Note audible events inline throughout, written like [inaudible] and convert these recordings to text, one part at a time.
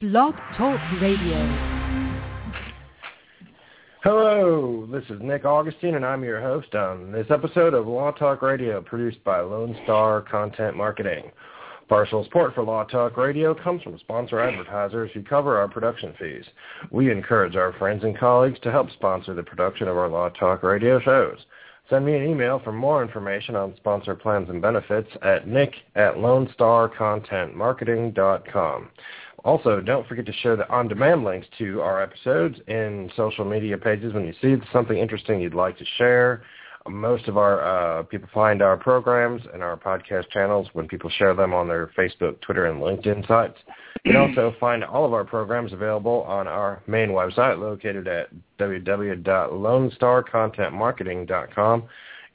Blog Talk Radio. Hello, this is Nick Augustine, and I'm your host on this episode of Law Talk Radio, produced by Lone Star Content Marketing. Partial support for Law Talk Radio comes from sponsor advertisers who cover our production fees. We encourage our friends and colleagues to help sponsor the production of our Law Talk Radio shows. Send me an email for more information on sponsor plans and benefits at nick at lonestarcontentmarketing.com. Also, don't forget to share the on-demand links to our episodes in social media pages when you see something interesting you'd like to share. Most of our uh, people find our programs and our podcast channels when people share them on their Facebook, Twitter, and LinkedIn sites. You can also [clears throat] find all of our programs available on our main website located at www.lonestarcontentmarketing.com.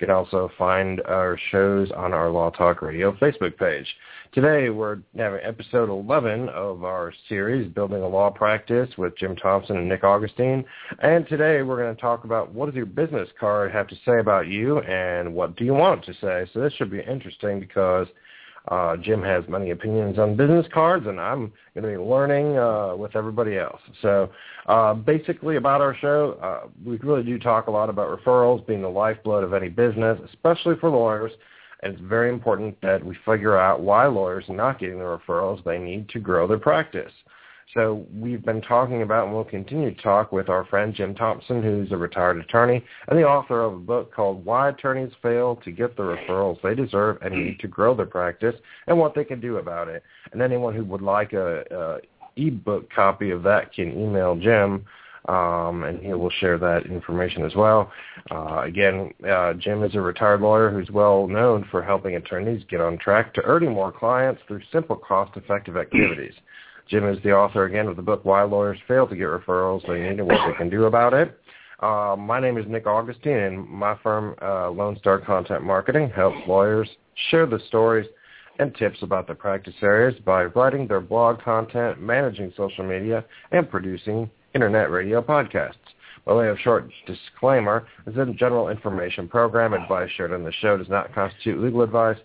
You can also find our shows on our Law Talk Radio Facebook page. Today we're having episode 11 of our series, Building a Law Practice with Jim Thompson and Nick Augustine. And today we're going to talk about what does your business card have to say about you and what do you want to say. So this should be interesting because uh, Jim has many opinions on business cards, and I'm going to be learning uh, with everybody else. So uh, basically about our show, uh, we really do talk a lot about referrals being the lifeblood of any business, especially for lawyers. And it's very important that we figure out why lawyers are not getting the referrals they need to grow their practice. So we've been talking about and we'll continue to talk with our friend Jim Thompson, who's a retired attorney and the author of a book called Why Attorneys Fail to Get the Referrals They Deserve and Need to Grow Their Practice and What They Can Do About It. And anyone who would like a, a ebook copy of that can email Jim um, and he will share that information as well. Uh, again, uh, Jim is a retired lawyer who's well known for helping attorneys get on track to earning more clients through simple, cost-effective activities. Jim is the author again of the book Why Lawyers Fail to Get Referrals They Need and What They Can Do About It. Uh, my name is Nick Augustine, and my firm, uh, Lone Star Content Marketing, helps lawyers share the stories and tips about their practice areas by writing their blog content, managing social media, and producing internet radio podcasts. By way of short disclaimer, this is a general information program. Advice shared on the show does not constitute legal advice.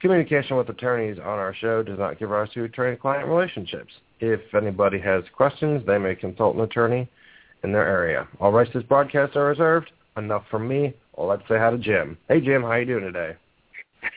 Communication with attorneys on our show does not give rise to attorney-client relationships. If anybody has questions, they may consult an attorney in their area. All rights to this broadcast are reserved. Enough from me. Well, let's say hi to Jim. Hey, Jim, how you doing today? [laughs]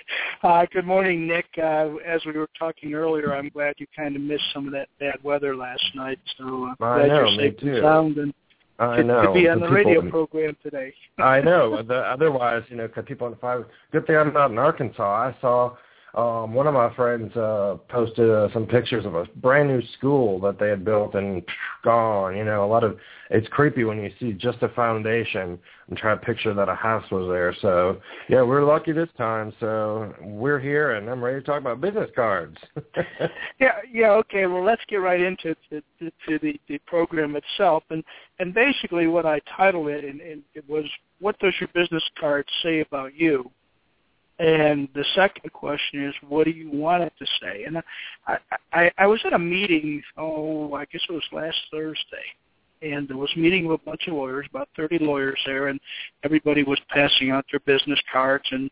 Uh, good morning, Nick. Uh, as we were talking earlier, I'm glad you kind of missed some of that bad weather last night. So uh, I glad know, you're safe me and sound and I to, know. to be on the, people- radio [laughs] program today. I know. The, otherwise, you know, 'cause people on the five. Good thing I'm not in Arkansas. I saw um one of my friends uh posted uh, some pictures of a brand new school that they had built and gone. You know, a lot of it's creepy when you see just a foundation and try to picture that a house was there. So yeah, we're lucky this time. So we're here, and I'm ready to talk about business cards. [laughs] Yeah, yeah. Okay. Well, let's get right into to, to, to the, the program itself, and and basically what I titled it, and, and it was, "What does your business card say about you?" And the second question is, what do you want it to say? And I, I, I was at a meeting, oh, I guess it was last Thursday, and there was a meeting with a bunch of lawyers, about 30 lawyers there, and everybody was passing out their business cards, and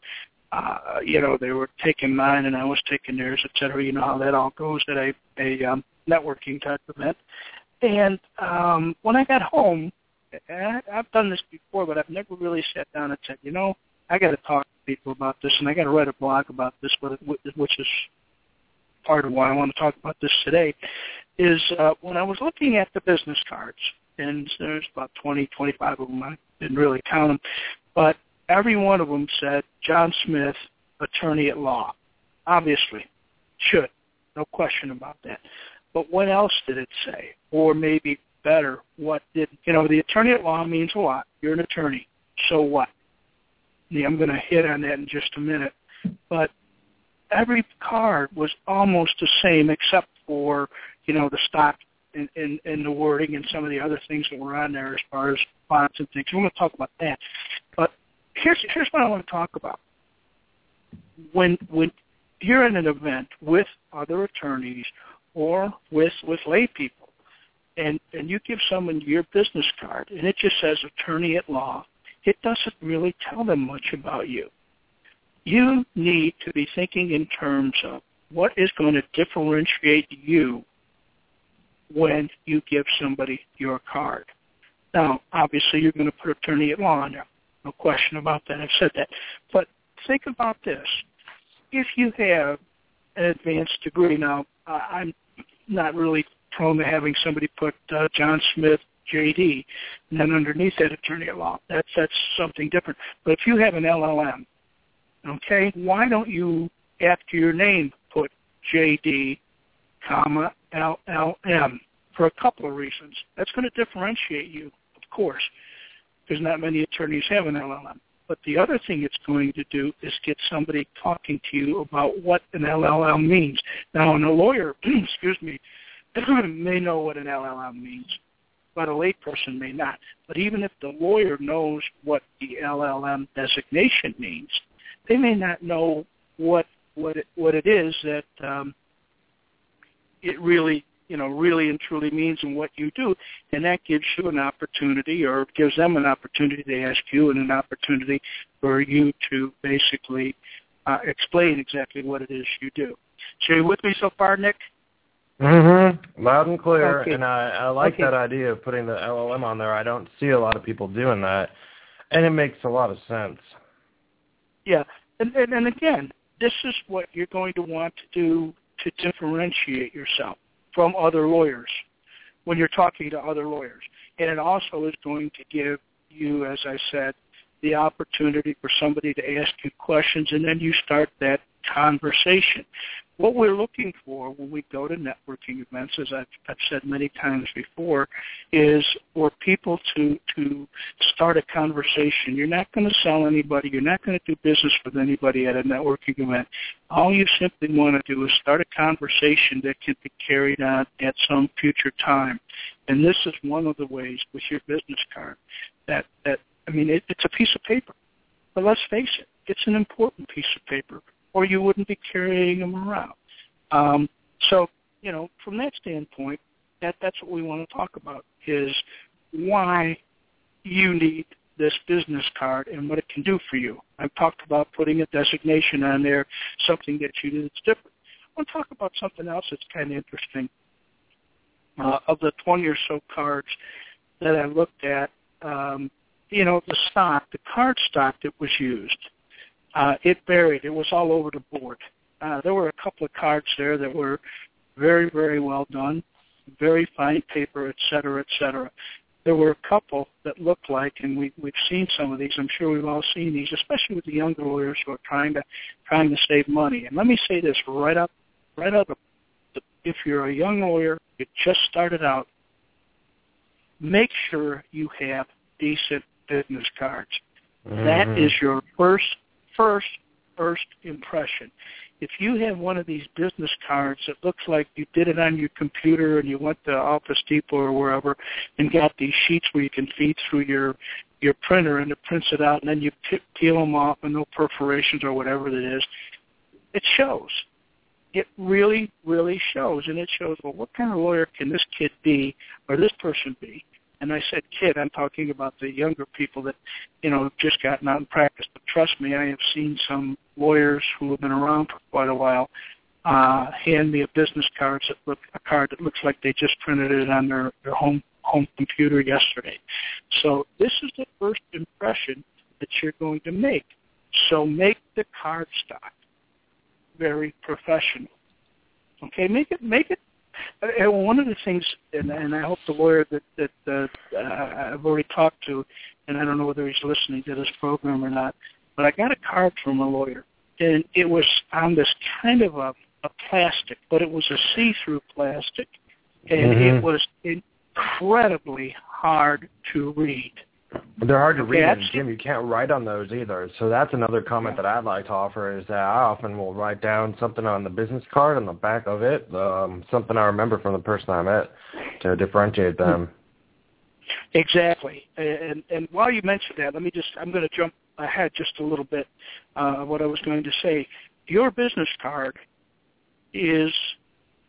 uh, you know, they were taking mine, and I was taking theirs, et cetera. You know how that all goes at a a um, networking type event. And um, when I got home, I, I've done this before, but I've never really sat down and said, you know, I got to talk to people about this, and I got to write a blog about this, but which is part of why I want to talk about this today. Is uh, when I was looking at the business cards, and there's about 20, 25 of them. I didn't really count them, but every one of them said John Smith, attorney at law. Obviously, should, no question about that. But what else did it say? Or maybe better, what did you know? The attorney at law means a lot. You're an attorney, so what? I'm going to hit on that in just a minute. But every card was almost the same, except for you know the stock and, and, and the wording and some of the other things that were on there as far as fonts and things. We're going to talk about that. But here's here's what I want to talk about. When when you're in an event with other attorneys or with with lay people, and and you give someone your business card and it just says attorney at law, it doesn't really tell them much about you. You need to be thinking in terms of what is going to differentiate you when you give somebody your card. Now, obviously, you're going to put attorney at law on there. No question about that. I've said that. But think about this. If you have an advanced degree, now, I'm not really prone to having somebody put uh, John Smith JD, and then underneath that attorney at law. That's that's something different. But if you have an LLM, okay, why don't you after your name put JD, comma LLM for a couple of reasons. That's going to differentiate you, of course, because not many attorneys have an LLM. But the other thing it's going to do is get somebody talking to you about what an LLM means. Now, a lawyer, [clears throat] excuse me, [clears throat] may know what an LLM means, but a layperson may not. But even if the lawyer knows what the LLM designation means, they may not know what what it, what it is that um, it really you know really and truly means and what you do, and that gives you an opportunity or gives them an opportunity to ask you and an opportunity for you to basically uh, explain exactly what it is you do. So you with me so far, Nick? Mm-hmm. Loud and clear. Okay. And I, I like Okay. that idea of putting the LLM on there. I don't see a lot of people doing that. And it makes a lot of sense. Yeah, and, and and again, this is what you're going to want to do to differentiate yourself from other lawyers when you're talking to other lawyers, and it also is going to give you, as I said, the opportunity for somebody to ask you questions, and then you start that conversation. What we're looking for when we go to networking events, as I've, I've said many times before, is for people to to start a conversation. You're not going to sell anybody. You're not going to do business with anybody at a networking event. All you simply want to do is start a conversation that can be carried on at some future time. And this is one of the ways with your business card that that I mean it, it's a piece of paper, but let's face it, it's an important piece of paper, or you wouldn't be carrying them around. Um, so you know, from that standpoint, that that's what we want to talk about is why you need this business card and what it can do for you. I've talked about putting a designation on there, something that you do that's different. I want to talk about something else that's kind of interesting. Uh, of the 20 or so cards that I looked at, um, you know, the stock, the card stock that was used, uh, it varied. It was all over the board. Uh, there were a couple of cards there that were very, very well done, very fine paper, et cetera, et cetera. There were a couple that looked like, and we, we've seen some of these. I'm sure we've all seen these, especially with the younger lawyers who are trying to trying to save money. And let me say this right up, right up. If you're a young lawyer, you just started out, make sure you have decent business cards. That Mhm. is your first, first, first impression. If you have one of these business cards that looks like you did it on your computer and you went to Office Depot or wherever and got these sheets where you can feed through your your printer and it prints it out and then you pe- peel them off and no perforations or whatever it is, it shows. It really, really shows, and it shows. Well, what kind of lawyer can this kid be or this person be? And I said kid, I'm talking about the younger people that, you know, have just gotten out in practice. But trust me, I have seen some lawyers who have been around for quite a while uh, hand me a business card that look a card that looks like they just printed it on their, their home home computer yesterday. So this is the first impression that you're going to make. So make the card stock very professional. Okay, make it make it and one of the things, and, and I hope the lawyer that that uh, uh, I've already talked to, and I don't know whether he's listening to this program or not, but I got a card from a lawyer, and it was on this kind of a, a plastic, but it was a see-through plastic, and Mhm. it was incredibly hard to read. They're hard to read, and Jim, you can't write on those either. So that's another comment that I'd like to offer is that I often will write down something on the business card on the back of it, um, something I remember from the person I met to differentiate them. Exactly. And and while you mentioned that, let me just I'm going to jump ahead just a little bit uh, of what I was going to say. Your business card is,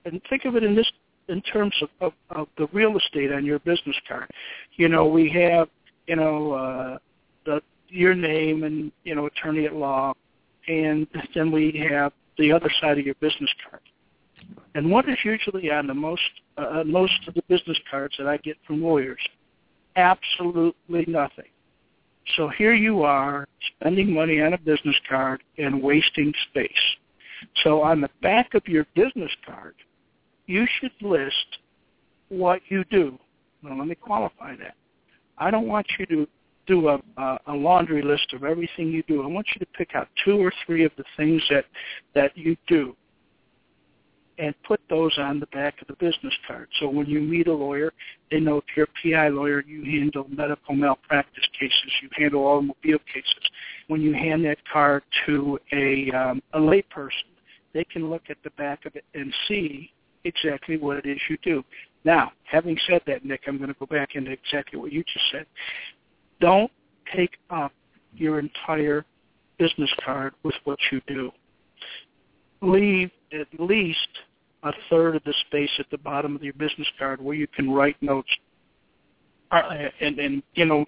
and think of it in this in terms of, of, of the real estate on your business card. You know, we have you know uh, the your name and you know attorney at law, and then we have the other side of your business card. And what is usually on the most uh, most of the business cards that I get from lawyers? Absolutely nothing. So here you are spending money on a business card and wasting space. So on the back of your business card, you should list what you do. Now let me qualify that. I don't want you to do a, a laundry list of everything you do. I want you to pick out two or three of the things that that you do and put those on the back of the business card. So when you meet a lawyer, they know if you're a PI lawyer, you handle medical malpractice cases, you handle automobile cases. When you hand that card to a um, a layperson, they can look at the back of it and see exactly what it is you do. Now, having said that, Nick, I'm going to go back into exactly what you just said. Don't take up your entire business card with what you do. Leave at least a third of the space at the bottom of your business card where you can write notes. Uh, and, and you know,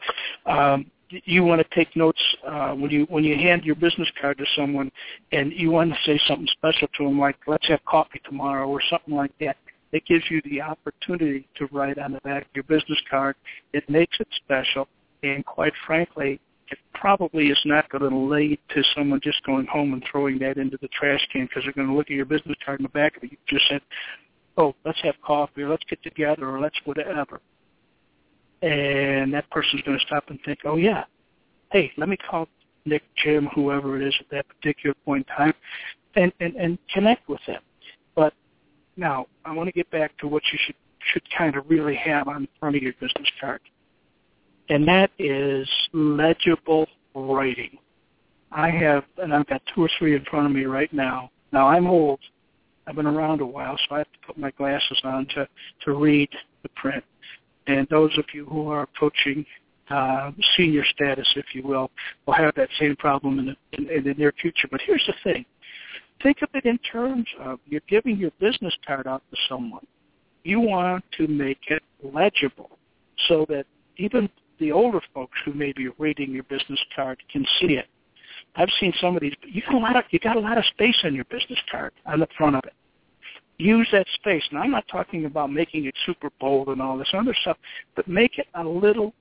um, you want to take notes uh, when you when you hand your business card to someone, and you want to say something special to them, like "Let's have coffee tomorrow" or something like that. It gives you the opportunity to write on the back of your business card. It makes it special, and quite frankly, it probably is not going to lead to someone just going home and throwing that into the trash can because they're going to look at your business card in the back of it. You just said, "Oh, let's have coffee, or let's get together, or let's whatever." And that person's going to stop and think, "Oh yeah, hey, let me call Nick, Jim, whoever it is at that particular point in time, and and, and connect with them." But now I want to get back to what you should should kind of really have on the front of your business card and that is legible writing. I have, and I've got two or three in front of me right now. Now I'm old. I've been around a while, so I have to put my glasses on to to read the print. And those of you who are approaching uh, senior status, if you will, will have that same problem in the, in, in the near future. But here's the thing: think of it in terms of you're giving your business card out to someone. You want to make it legible so that even the older folks who may be reading your business card can see it. I've seen some of these. You got a lot of you got a lot of space on your business card on the front of it. Use that space, and I'm not talking about making it super bold and all this other stuff, but make it a little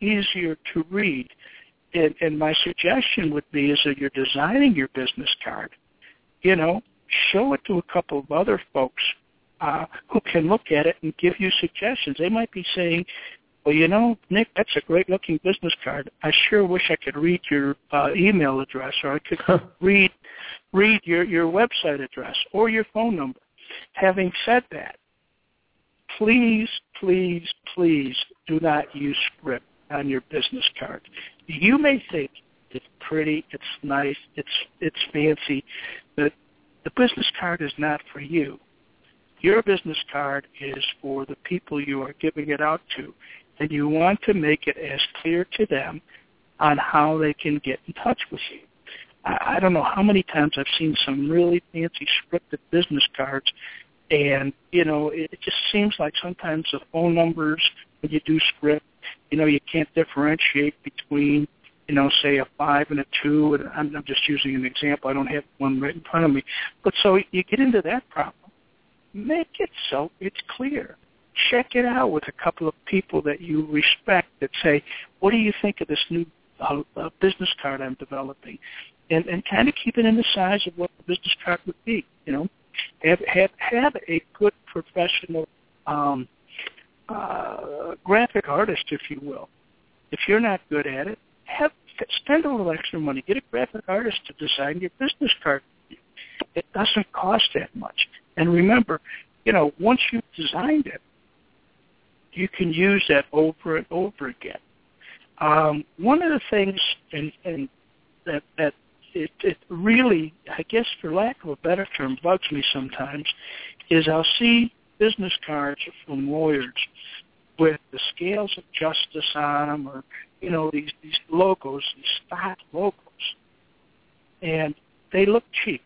easier to read. And, and my suggestion would be is that you're designing your business card, you know, show it to a couple of other folks uh, who can look at it and give you suggestions. They might be saying, well, you know, Nick, that's a great looking business card. I sure wish I could read your uh, email address, or I could read read your your website address or your phone number. Having said that, please, please, please do not use script on your business card. You may think it's pretty, it's nice, it's it's fancy, but the business card is not for you. Your business card is for the people you are giving it out to and you want to make it as clear to them on how they can get in touch with you. I, I don't know how many times I've seen some really fancy scripted business cards, and you know it, it just seems like sometimes the phone numbers when you do script, you know you can't differentiate between you know, say a five and a two, and I'm, just using an example. I don't have one right in front of me. But so you get into that problem. Make it so it's clear check it out with a couple of people that you respect that say, what do you think of this new uh, uh, business card I'm developing? And, and kind of keep it in the size of what the business card would be, you know. Have, have, have a good professional um, uh, graphic artist, if you will. If you're not good at it, spend a little extra money. Get a graphic artist to design your business card. It doesn't cost that much. And remember, you know, once you've designed it, you can use that over and over again. Um, one of the things, and, and that that it, it really, I guess, for lack of a better term, bugs me sometimes, is I'll see business cards from lawyers with the scales of justice on them, or you know these these logos, these stock logos, and they look cheap.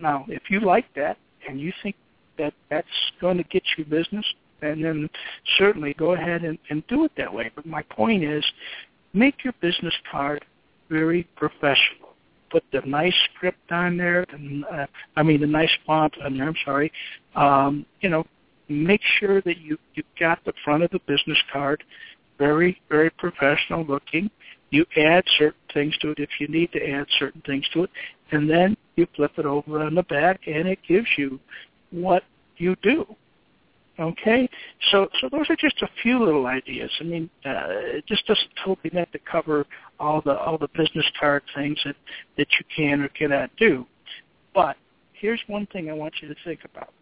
Now, if you like that and you think that that's going to get you business, and then certainly go ahead and, and do it that way. But my point is, make your business card very professional. put the nice script on there. And, uh, I mean, the nice font on there. I'm sorry. Um, you know, make sure that you you got the front of the business card very very professional looking. You add certain things to it if you need to add certain things to it, and then you flip it over on the back, and it gives you what you do. Okay, so so those are just a few little ideas. I mean, uh, it just doesn't totally meant to cover all the all the business card things that that you can or cannot do. But here's one thing I want you to think about,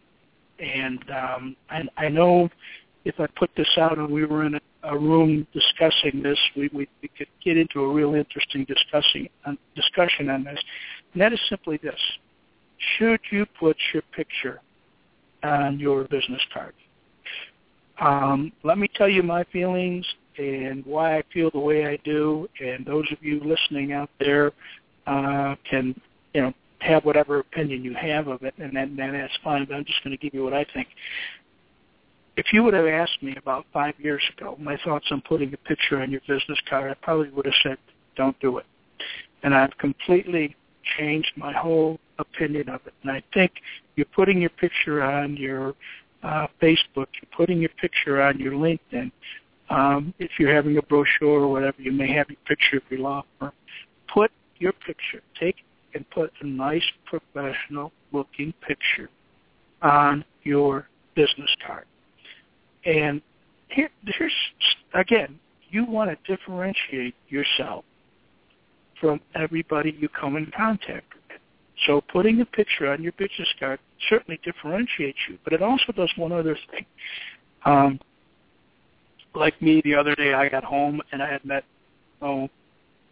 and um, I, I know if I put this out and we were in a, a room discussing this, we, we we could get into a real interesting discussing uh, discussion on this. And that is simply this: Should you put your picture on your business card? Um, let me tell you my feelings and why I feel the way I do, and those of you listening out there uh, can, you know, have whatever opinion you have of it, and then, then that's fine. But I'm just going to give you what I think. If you would have asked me about five years ago my thoughts on putting a picture on your business card, I probably would have said, "Don't do it." And I've completely changed my whole opinion of it. And I think you're putting your picture on your uh, Facebook, you're putting your picture on your LinkedIn. Um, if you're having a brochure or whatever, you may have your picture of your law firm. Put your picture, take and put a nice professional looking picture on your business card. And here, here's, again, you want to differentiate yourself from everybody you come in contact with. So putting a picture on your business card certainly differentiates you, but it also does one other thing. Um, like me, the other day I got home and I had met, oh,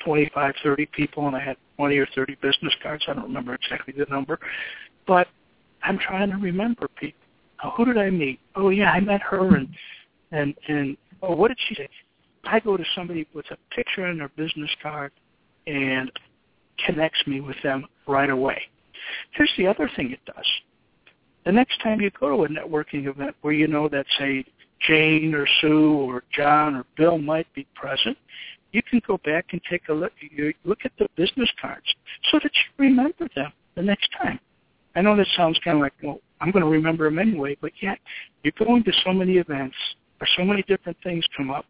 25, 30 people, and I had 20 or 30 business cards. I don't remember exactly the number, but I'm trying to remember people. Oh, who did I meet? Oh, yeah, I met her, and and and oh, what did she say? I go to somebody with a picture on their business card, and connects me with them right away. Here's the other thing it does. The next time you go to a networking event where you know that, say, Jane or Sue or John or Bill might be present, you can go back and take a look. You look at the business cards so that you remember them the next time. I know that sounds kind of like, well, I'm going to remember them anyway, but yet you're going to so many events or so many different things come up,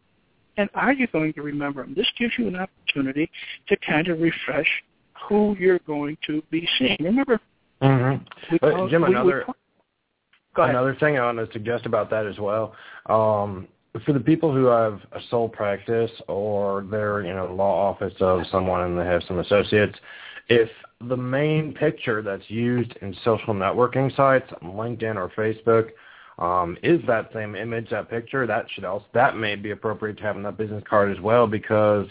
and are you going to remember them? This gives you an opportunity to kind of refresh who you're going to be seeing. Remember, mm-hmm. call, Jim, we, another we another thing I want to suggest about that as well. Um, for the people who have a sole practice or they're in a law office of someone and they have some associates, if the main picture that's used in social networking sites, LinkedIn or Facebook, um, is that same image, that picture, that should also that may be appropriate to have on that business card as well because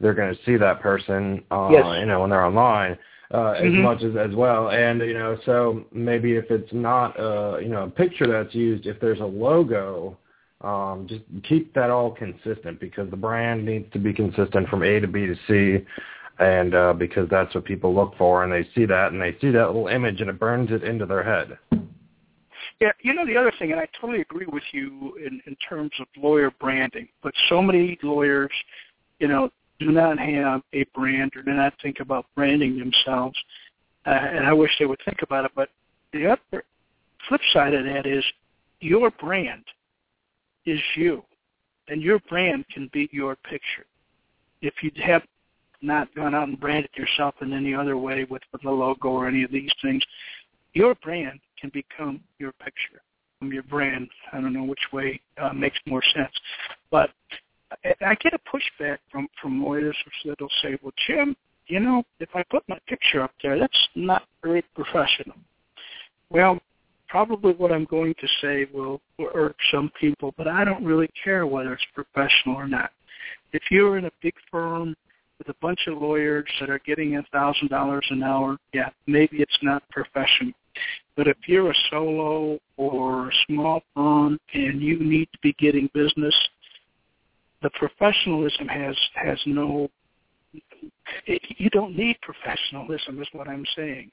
they're going to see that person, uh, yes. you know, when they're online. Uh, as Mhm. much as as well, and you know, so maybe if it's not a you know a picture that's used, if there's a logo, um, just keep that all consistent because the brand needs to be consistent from A to B to C, and uh, because that's what people look for, and they see that, and they see that little image, and it burns it into their head. Yeah, you know the other thing, and I totally agree with you in, in terms of lawyer branding, but so many lawyers, you know, do not have a brand or do not think about branding themselves, uh, and I wish they would think about it. But the other flip side of that is your brand is you, and your brand can be your picture. If you have not gone out and branded yourself in any other way with, with a logo or any of these things, your brand can become your picture, your brand. I don't know which way uh, makes more sense, but I, get a pushback from from lawyers that'll say, "Well, Jim, you know, if I put my picture up there, that's not very professional." Well, probably what I'm going to say will, will irk some people, but I don't really care whether it's professional or not. If you're in a big firm with a bunch of lawyers that are getting a thousand dollars an hour, yeah, maybe it's not professional. But if you're a solo or a small firm and you need to be getting business, the professionalism has has no. It, you don't need professionalism, is what I'm saying.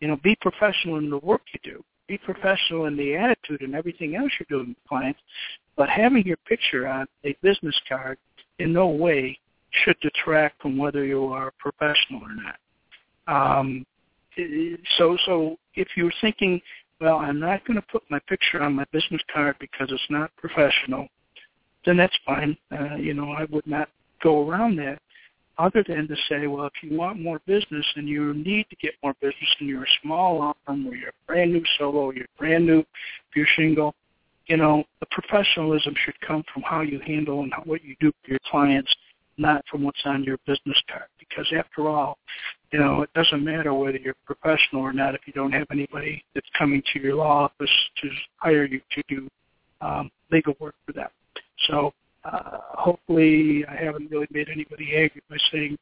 You know, be professional in the work you do. Be professional in the attitude and everything else you're doing with clients. But having your picture on a business card in no way should detract from whether you are professional or not. Um, so so if you're thinking, well, I'm not going to put my picture on my business card because it's not professional, then that's fine. Uh, you know, I would not go around that other than to say, well, if you want more business and you need to get more business and you're a small firm or you're a brand new solo, you're brand new, if you're single, you know, the professionalism should come from how you handle and what you do for your clients, not from what's on your business card. Because after all, you know, it doesn't matter whether you're professional or not if you don't have anybody that's coming to your law office to hire you to do um, legal work for them. So uh, hopefully I haven't really made anybody angry by saying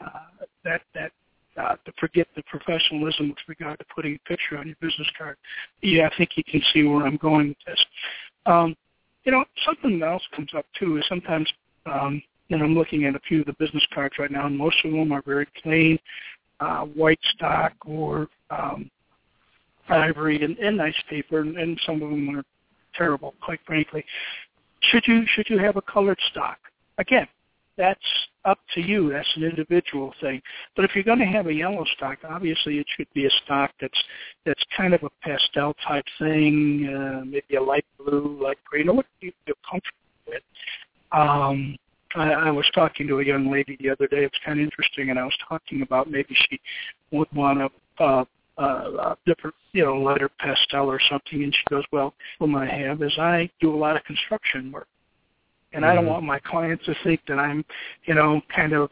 uh, that that uh, to forget the professionalism with regard to putting a picture on your business card. Yeah, I think you can see where I'm going with this. Um, you know, something else comes up too is sometimes, um, and I'm looking at a few of the business cards right now, and most of them are very plain, uh, white stock or um, ivory and, and nice paper, and, and some of them are terrible, quite frankly. Should you should you have a colored stock? Again, that's up to you. That's an individual thing. But if you're going to have a yellow stock, obviously it should be a stock that's that's kind of a pastel type thing, uh, maybe a light blue, light green, or what you feel comfortable with. Um, I, I was talking to a young lady the other day. It's kind of interesting, and I was talking about maybe she would want a, uh, uh, a different, you know, lighter pastel or something. And she goes, "Well, what I have is I do a lot of construction work, and mm-hmm. I don't mm-hmm. want my clients to think that I'm, you know, kind of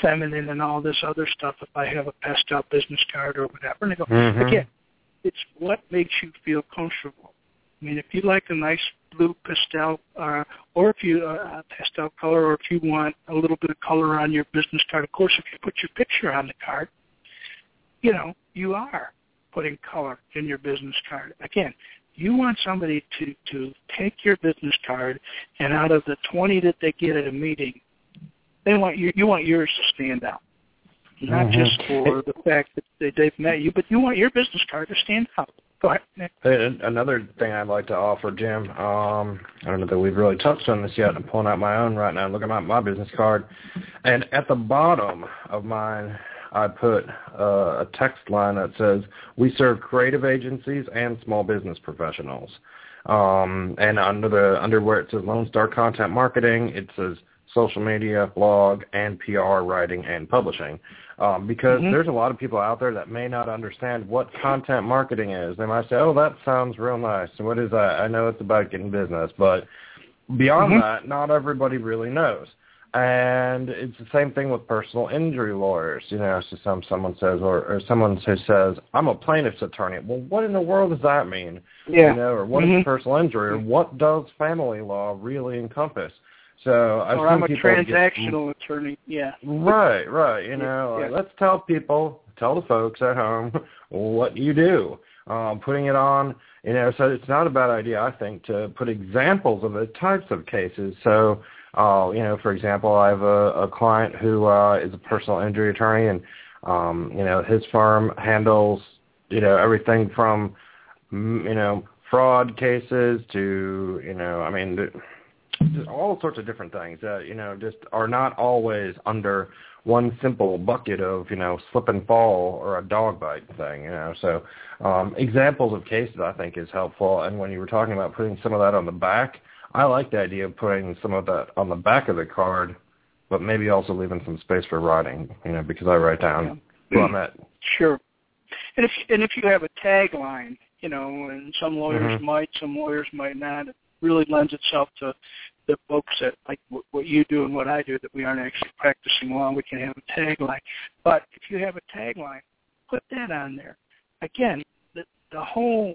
feminine and all this other stuff if I have a pastel business card or whatever. And I go, mm-hmm. again, it's what makes you feel comfortable. I mean, if you like a nice blue pastel, uh, or if you uh, pastel color, or if you want a little bit of color on your business card, of course, if you put your picture on the card, you know, you are putting color in your business card. Again, you want somebody to to take your business card and out of the 20 that they get at a meeting they want you you want yours to stand out not mm-hmm. just for the fact that they, they've met you but you want your business card to stand out go ahead Nick. another thing i'd like to offer jim um i don't know that we've really touched on this yet i'm pulling out my own right now looking at my business card and at the bottom of mine I put uh, a text line that says, "We serve creative agencies and small business professionals." Um, and under the under where it says Lone Star Content Marketing, it says social media, blog, and PR writing and publishing. Um, because mm-hmm. there's a lot of people out there that may not understand what content marketing is. They might say, "Oh, that sounds real nice. What is that?" I know it's about getting business, but beyond mm-hmm. that, not everybody really knows. And it's the same thing with personal injury lawyers. You know, so some someone says, or, or someone who says, "I'm a plaintiff's attorney." Well, what in the world does that mean? Yeah. You know, or what mm-hmm. is personal injury, or what does family law really encompass? So I've or I'm a transactional get, attorney. Yeah. Right, right. You know, yeah. let's tell people, tell the folks at home [laughs] what you do. Um, putting it on, you know, so it's not a bad idea, I think, to put examples of the types of cases. So uh, you know, for example, I have a, a client who uh, is a personal injury attorney, and um, you know, his firm handles you know everything from you know fraud cases to you know, I mean, just all sorts of different things that you know just are not always under one simple bucket of you know slip and fall or a dog bite thing you know. So um examples of cases i think is helpful. And when you were talking about putting some of that on the back I like the idea of putting some of that on the back of the card, but maybe also leaving some space for writing, you know, because I write down yeah. who I'm at. Sure. And if and if you have a tagline, you know, and some lawyers mm-hmm. might, some lawyers might not, it really lends itself to the folks that like what you do and what I do that we aren't actually practicing law. We can have a tagline, but if you have a tagline, put that on there. Again, the the whole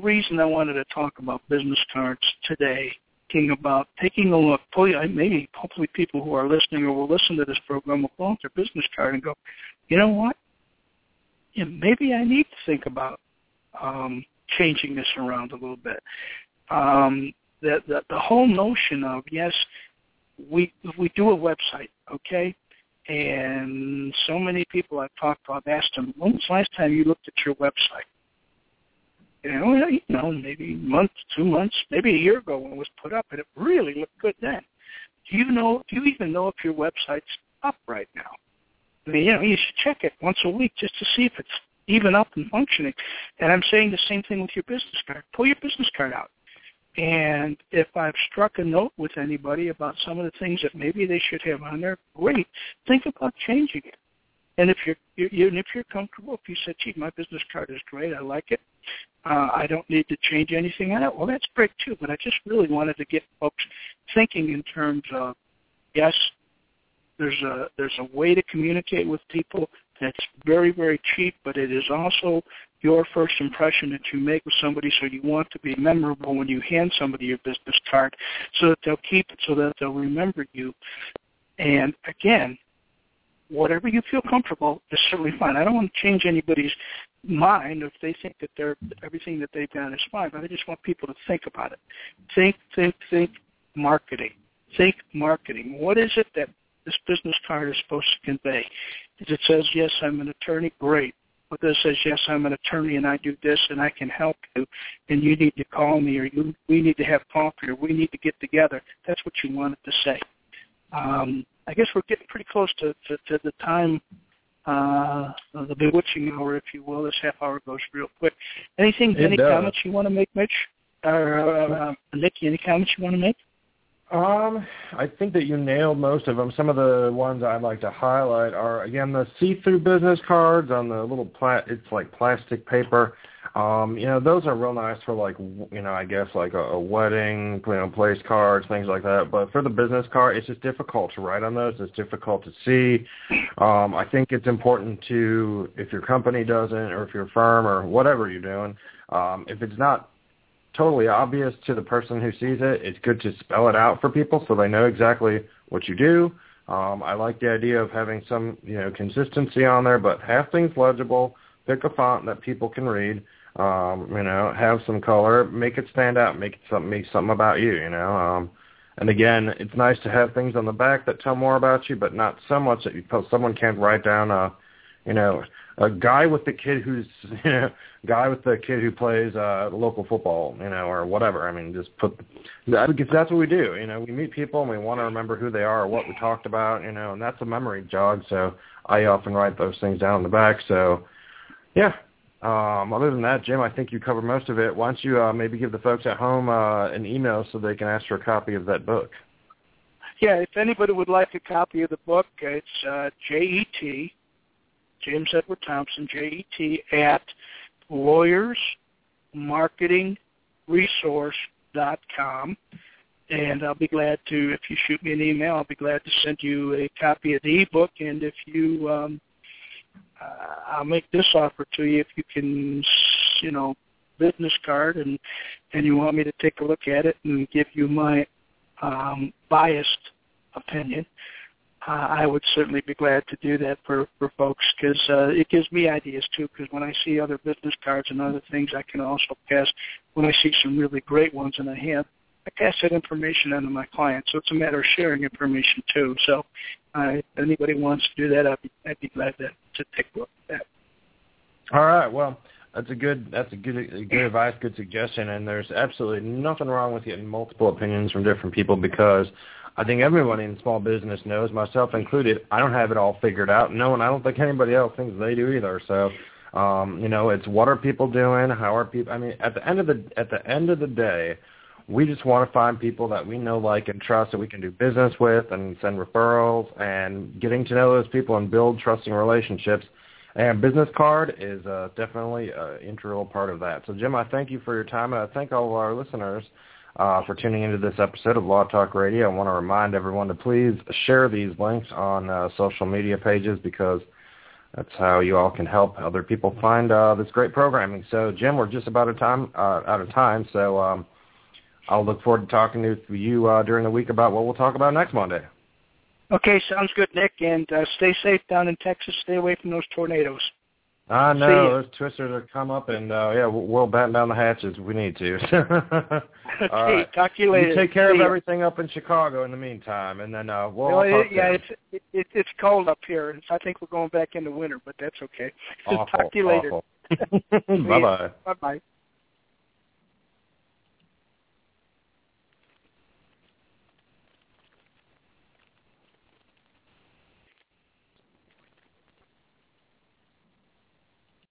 reason I wanted to talk about business cards today, thinking about taking a look, maybe hopefully people who are listening or will listen to this program will pull out their business card and go, you know what? Yeah, maybe I need to think about um, changing this around a little bit. Um, the, the the whole notion of yes, we we do a website, okay, and so many people I've talked to, I've asked them, when was the last time you looked at your website? You know, you know, maybe months, two months, maybe a year ago when it was put up, and it really looked good then. Do you know? Do you even know if your website's up right now? I mean, you know, you should check it once a week just to see if it's even up and functioning. And I'm saying the same thing with your business card. Pull your business card out. And if I've struck a note with anybody about some of the things that maybe they should have on there, great. Think about changing it. And if you're, you, and if you're comfortable, if you said, "Gee, my business card is great, I like it, uh, I don't need to change anything on it," well, that's great too. But I just really wanted to get folks thinking in terms of, yes, there's a there's a way to communicate with people that's very very cheap, but it is also your first impression that you make with somebody, so you want to be memorable when you hand somebody your business card, so that they'll keep it, so that they'll remember you. And again, whatever you feel comfortable is certainly fine. I don't want to change anybody's mind if they think that they're everything that they've done is fine, but I just want people to think about it. Think, think, think marketing. Think marketing. What is it that this business card is supposed to convey? If it says, yes, I'm an attorney, great. But this says, yes, I'm an attorney and I do this and I can help you and you need to call me or you, we need to have coffee or we need to get together. That's what you want it to say. Um, I guess we're getting pretty close to, to, to the time, uh, the bewitching hour, if you will. This half hour goes real quick. Anything, It any does. comments you want to make, Mitch? Or uh, uh, Nikki, any comments you want to make? Um, I think that you nailed most of them. Some of the ones I'd like to highlight are again the see-through business cards on the little pla- it's like plastic paper. Um, you know, those are real nice for like you know, I guess like a, a wedding, you know, place cards, things like that. But for the business card, it's just difficult to write on those. It's difficult to see. Um, I think it's important to if your company doesn't or if your firm or whatever you're doing, um, if it's not totally obvious to the person who sees it, it's good to spell it out for people so they know exactly what you do. Um, I like the idea of having some, you know, consistency on there, but have things legible. Pick a font that people can read. Um, you know, have some color, make it stand out, make it something, make something about you. You know, um, and again, it's nice to have things on the back that tell more about you, but not so much that you someone can't write down a, you know, a guy with the kid who's [laughs] you know guy with the kid who plays uh local football you know or whatever i mean just put because that's what we do you know we meet people and we want to remember who they are or what we talked about you know and that's a memory jog so i often write those things down in the back so yeah um other than that jim i think you covered most of it why don't you uh maybe give the folks at home uh an email so they can ask for a copy of that book Yeah, if anybody would like a copy of the book, it's uh, J-E-T, James Edward Thompson, J-E-T, at lawyersmarketingresource.com. And I'll be glad to, if you shoot me an email, I'll be glad to send you a copy of the ebook. And if you, um, I'll make this offer to you if you can, you know, business card and and you want me to take a look at it and give you my um, biased opinion, uh, I would certainly be glad to do that for, for folks because uh, it gives me ideas too. Because when I see other business cards and other things, I can also pass. When I see some really great ones and I have, I pass that information on to my clients. So it's a matter of sharing information too. So uh, if anybody wants to do that, I'd be, I'd be glad to, to take a look at that. All right. Well, that's a good that's a good a good advice, good suggestion, and there's absolutely nothing wrong with getting multiple opinions from different people because I think everybody in small business knows, myself included, I don't have it all figured out. No, and I don't think anybody else thinks they do either. So, um, you know, it's what are people doing? How are people? I mean, at the end of the at the end of the day, we just want to find people that we know, like, and trust that we can do business with and send referrals and getting to know those people and build trusting relationships. And business card is uh, definitely an integral part of that. So, Jim, I thank you for your time, and I thank all of our listeners uh, for tuning into this episode of Law Talk Radio. I want to remind everyone to please share these links on uh, social media pages because that's how you all can help other people find uh, this great programming. So, Jim, we're just about a time uh, out of time, so um, I'll look forward to talking to you uh, during the week about what we'll talk about next Monday. Okay, sounds good, Nick. And uh, stay safe down in Texas. Stay away from those tornadoes. I See know those twisters are come up, and uh, yeah, we'll, we'll batten down the hatches if we need to. [laughs] Okay, All right. talk to you later. You take care See of ya. everything up in Chicago in the meantime, and then uh, we'll Well, it, yeah, it's it, it, it's cold up here, and I think we're going back into winter, but that's okay. awful, [laughs] Talk to you later. bye bye. Bye bye.